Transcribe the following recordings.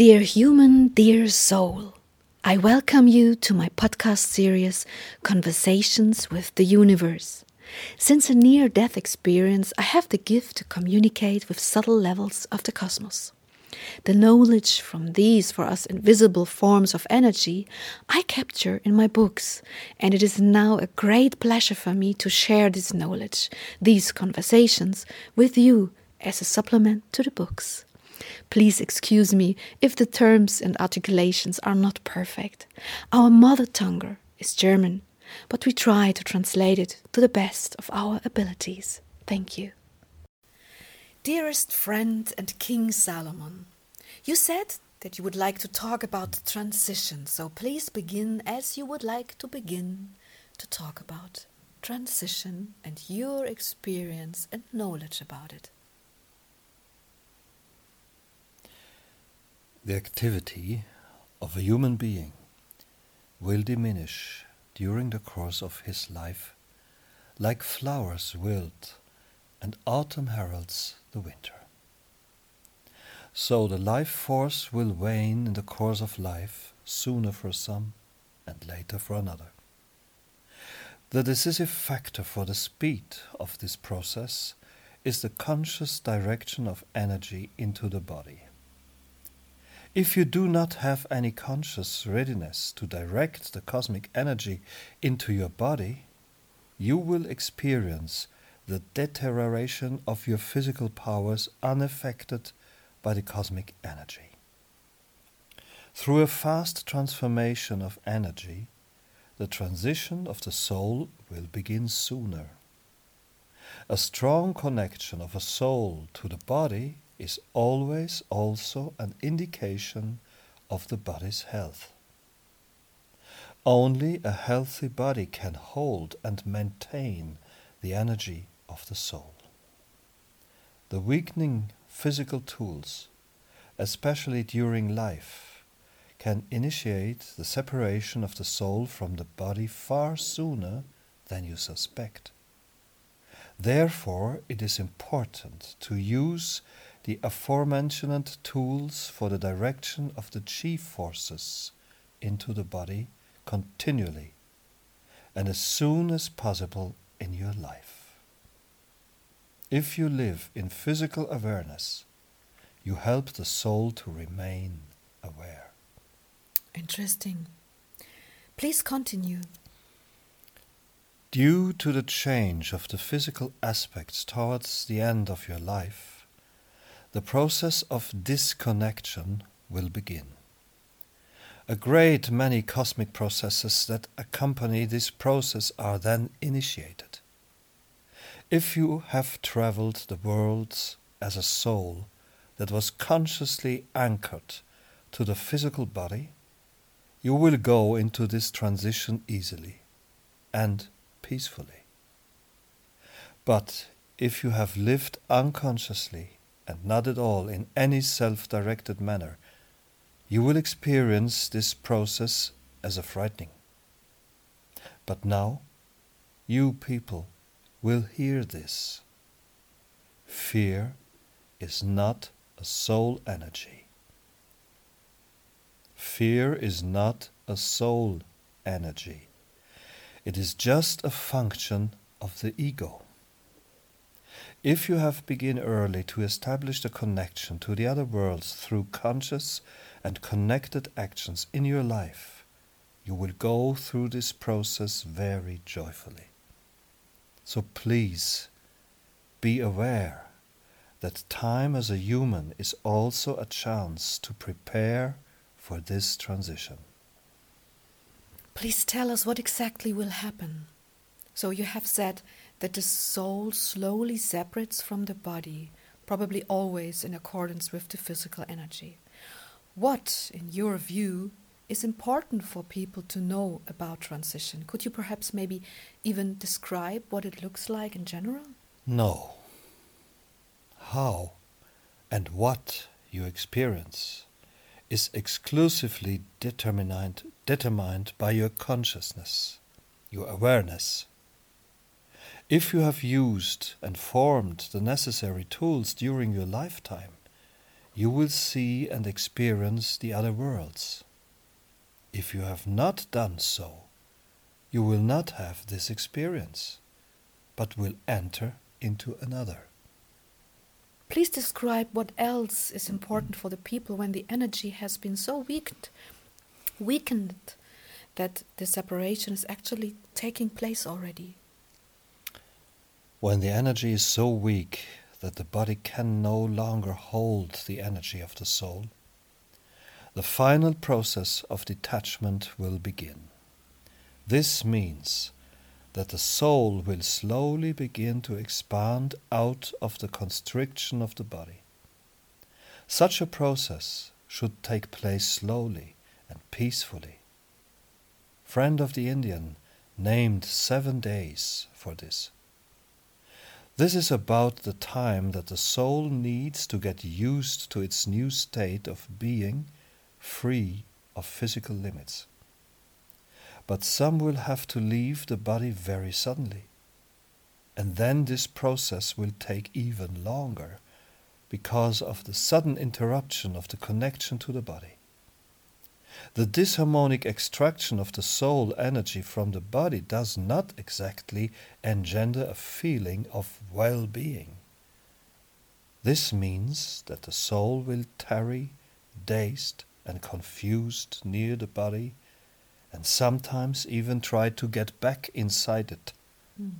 Dear human, dear soul, I welcome you to my podcast series Conversations with the Universe. Since a near death experience, I have the gift to communicate with subtle levels of the cosmos. The knowledge from these for us invisible forms of energy I capture in my books, and it is now a great pleasure for me to share this knowledge, these conversations, with you as a supplement to the books. Please excuse me if the terms and articulations are not perfect. Our mother tongue is German, but we try to translate it to the best of our abilities. Thank you. Dearest friend and King Salomon, you said that you would like to talk about the transition, so please begin as you would like to begin to talk about transition and your experience and knowledge about it. The activity of a human being will diminish during the course of his life, like flowers wilt and autumn heralds the winter. So the life force will wane in the course of life, sooner for some and later for another. The decisive factor for the speed of this process is the conscious direction of energy into the body. If you do not have any conscious readiness to direct the cosmic energy into your body, you will experience the deterioration of your physical powers unaffected by the cosmic energy. Through a fast transformation of energy, the transition of the soul will begin sooner. A strong connection of a soul to the body is always also an indication of the body's health. Only a healthy body can hold and maintain the energy of the soul. The weakening physical tools, especially during life, can initiate the separation of the soul from the body far sooner than you suspect. Therefore, it is important to use the aforementioned tools for the direction of the chi forces into the body continually and as soon as possible in your life. If you live in physical awareness, you help the soul to remain aware. Interesting. Please continue. Due to the change of the physical aspects towards the end of your life, the process of disconnection will begin. A great many cosmic processes that accompany this process are then initiated. If you have traveled the worlds as a soul that was consciously anchored to the physical body, you will go into this transition easily and peacefully. But if you have lived unconsciously and not at all in any self directed manner, you will experience this process as a frightening. But now, you people will hear this. Fear is not a soul energy. Fear is not a soul energy. It is just a function of the ego. If you have begun early to establish the connection to the other worlds through conscious and connected actions in your life, you will go through this process very joyfully. So please be aware that time as a human is also a chance to prepare for this transition. Please tell us what exactly will happen. So you have said that the soul slowly separates from the body, probably always in accordance with the physical energy. What, in your view, is important for people to know about transition? Could you perhaps maybe even describe what it looks like in general? No. How and what you experience is exclusively determined, determined by your consciousness, your awareness, if you have used and formed the necessary tools during your lifetime, you will see and experience the other worlds. If you have not done so, you will not have this experience, but will enter into another. Please describe what else is important for the people when the energy has been so weakened, weakened that the separation is actually taking place already. When the energy is so weak that the body can no longer hold the energy of the soul, the final process of detachment will begin. This means that the soul will slowly begin to expand out of the constriction of the body. Such a process should take place slowly and peacefully. Friend of the Indian named seven days for this. This is about the time that the soul needs to get used to its new state of being free of physical limits but some will have to leave the body very suddenly. And then this process will take even longer because of the sudden interruption of the connection to the body. The disharmonic extraction of the soul energy from the body does not exactly engender a feeling of well being. This means that the soul will tarry, dazed and confused near the body and sometimes even try to get back inside it. Mm.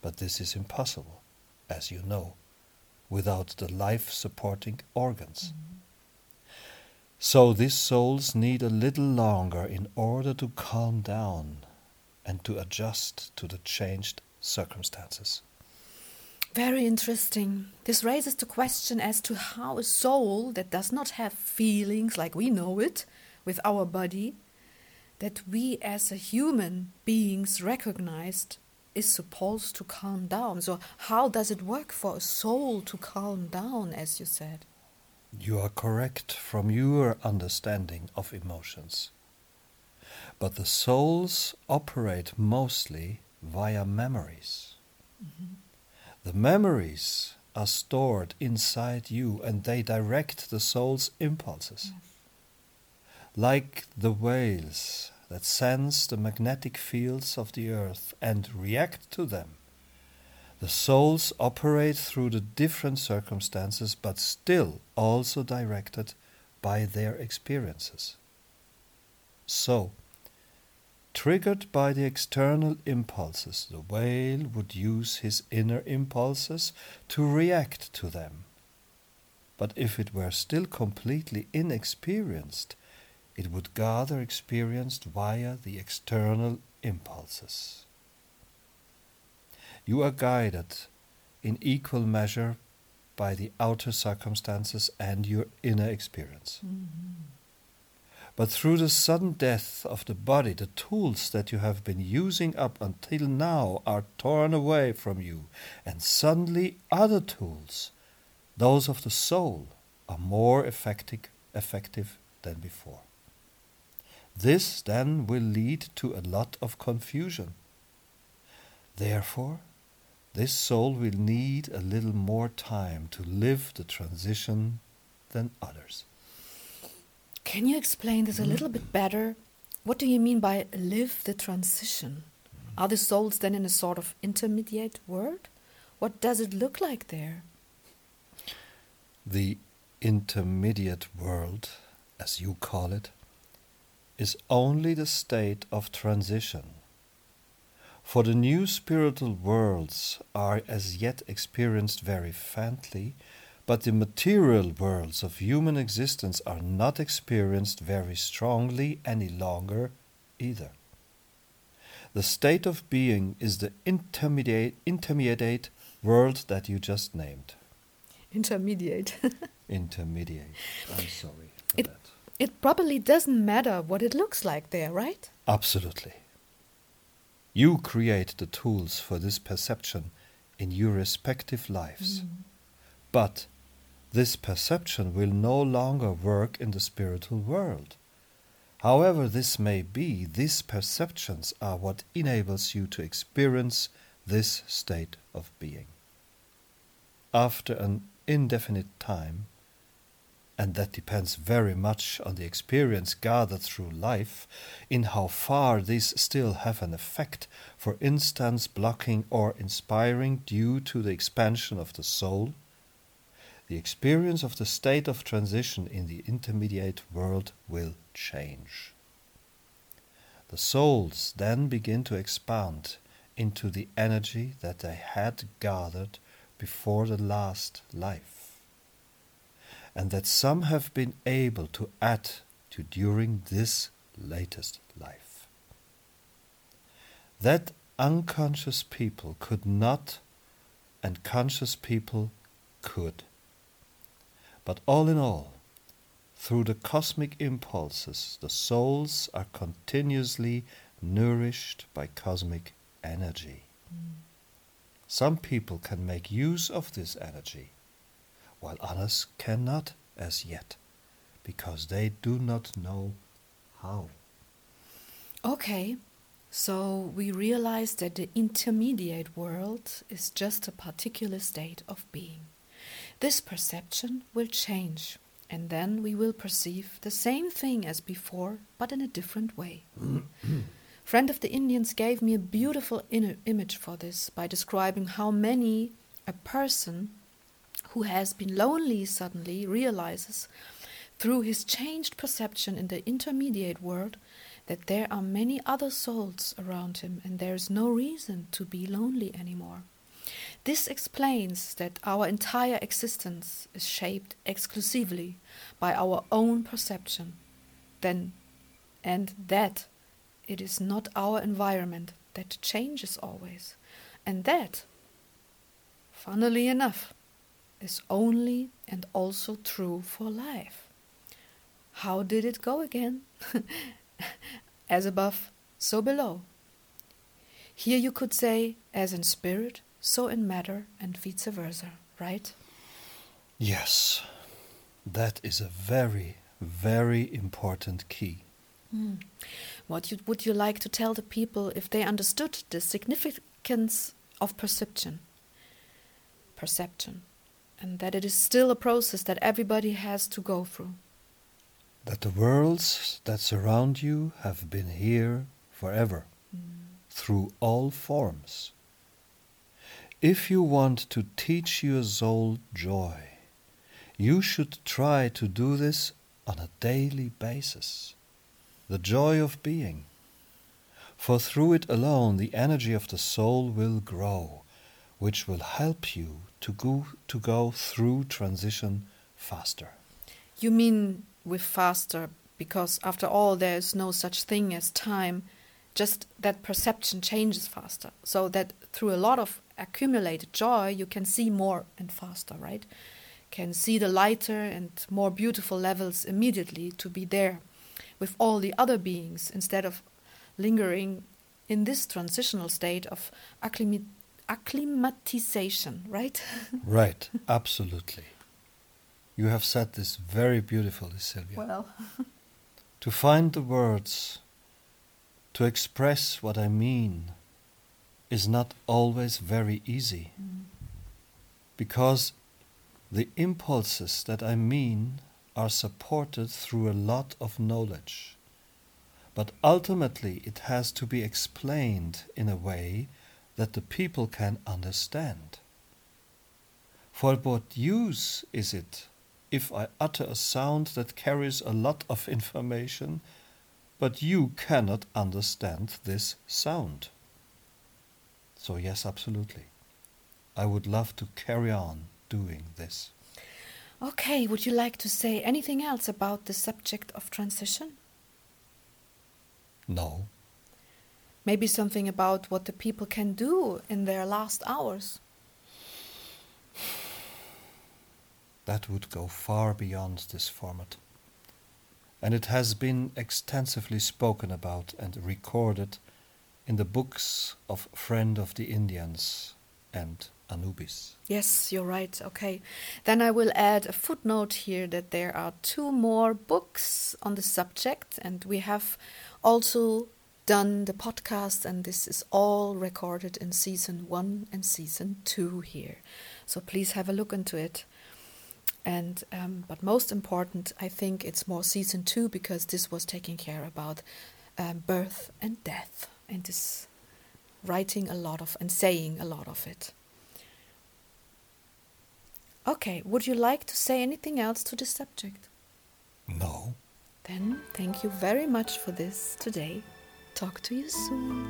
But this is impossible, as you know, without the life supporting organs. Mm. So these souls need a little longer in order to calm down and to adjust to the changed circumstances. Very interesting. This raises the question as to how a soul that does not have feelings like we know it with our body that we as human beings recognized is supposed to calm down. So, how does it work for a soul to calm down, as you said? You are correct from your understanding of emotions. But the souls operate mostly via memories. Mm-hmm. The memories are stored inside you and they direct the soul's impulses. Yes. Like the whales that sense the magnetic fields of the earth and react to them. The souls operate through the different circumstances, but still also directed by their experiences. So, triggered by the external impulses, the whale would use his inner impulses to react to them. But if it were still completely inexperienced, it would gather experience via the external impulses. You are guided in equal measure by the outer circumstances and your inner experience. Mm-hmm. But through the sudden death of the body, the tools that you have been using up until now are torn away from you, and suddenly other tools, those of the soul, are more effective, effective than before. This then will lead to a lot of confusion. Therefore, this soul will need a little more time to live the transition than others. Can you explain this a little bit better? What do you mean by live the transition? Are the souls then in a sort of intermediate world? What does it look like there? The intermediate world, as you call it, is only the state of transition. For the new spiritual worlds are as yet experienced very faintly, but the material worlds of human existence are not experienced very strongly any longer either. The state of being is the intermediate, intermediate world that you just named. Intermediate. intermediate. I'm sorry for it, that. It probably doesn't matter what it looks like there, right? Absolutely. You create the tools for this perception in your respective lives. Mm. But this perception will no longer work in the spiritual world. However, this may be, these perceptions are what enables you to experience this state of being. After an indefinite time, and that depends very much on the experience gathered through life, in how far these still have an effect, for instance, blocking or inspiring due to the expansion of the soul, the experience of the state of transition in the intermediate world will change. The souls then begin to expand into the energy that they had gathered before the last life, and that some have been able to add to during this latest life. That unconscious people could not, and conscious people could. But all in all, through the cosmic impulses, the souls are continuously nourished by cosmic energy. Mm. Some people can make use of this energy, while others cannot as yet, because they do not know how. Okay, so we realize that the intermediate world is just a particular state of being. This perception will change, and then we will perceive the same thing as before, but in a different way. Friend of the Indians gave me a beautiful image for this by describing how many a person who has been lonely suddenly realizes through his changed perception in the intermediate world that there are many other souls around him and there is no reason to be lonely anymore. This explains that our entire existence is shaped exclusively by our own perception, then, and that it is not our environment that changes always, and that, funnily enough, is only and also true for life. How did it go again? as above, so below. Here you could say, as in spirit, so in matter, and vice versa, right? Yes, that is a very, very important key. Mm. What you, would you like to tell the people if they understood the significance of perception? Perception, and that it is still a process that everybody has to go through. That the worlds that surround you have been here forever, mm. through all forms. If you want to teach your soul joy, you should try to do this on a daily basis the joy of being. For through it alone the energy of the soul will grow, which will help you to go, to go through transition faster. You mean with faster, because after all, there is no such thing as time, just that perception changes faster. So that through a lot of accumulated joy, you can see more and faster, right? Can see the lighter and more beautiful levels immediately to be there with all the other beings instead of lingering in this transitional state of acclimatization, right? right, absolutely. You have said this very beautifully, Sylvia. Well, to find the words to express what I mean is not always very easy. Mm. Because the impulses that I mean are supported through a lot of knowledge. But ultimately, it has to be explained in a way that the people can understand. For what use is it if I utter a sound that carries a lot of information, but you cannot understand this sound? So, yes, absolutely. I would love to carry on doing this. Okay, would you like to say anything else about the subject of transition? No. Maybe something about what the people can do in their last hours. That would go far beyond this format. And it has been extensively spoken about and recorded in the books of Friend of the Indians and Anubis. Yes, you're right. Okay. Then I will add a footnote here that there are two more books on the subject, and we have also done the podcast, and this is all recorded in season one and season two here. So please have a look into it. And um, but most important, I think it's more season two because this was taking care about um, birth and death, and is writing a lot of and saying a lot of it. Okay, would you like to say anything else to this subject? No. Then thank you very much for this today. Talk to you soon.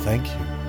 Thank you.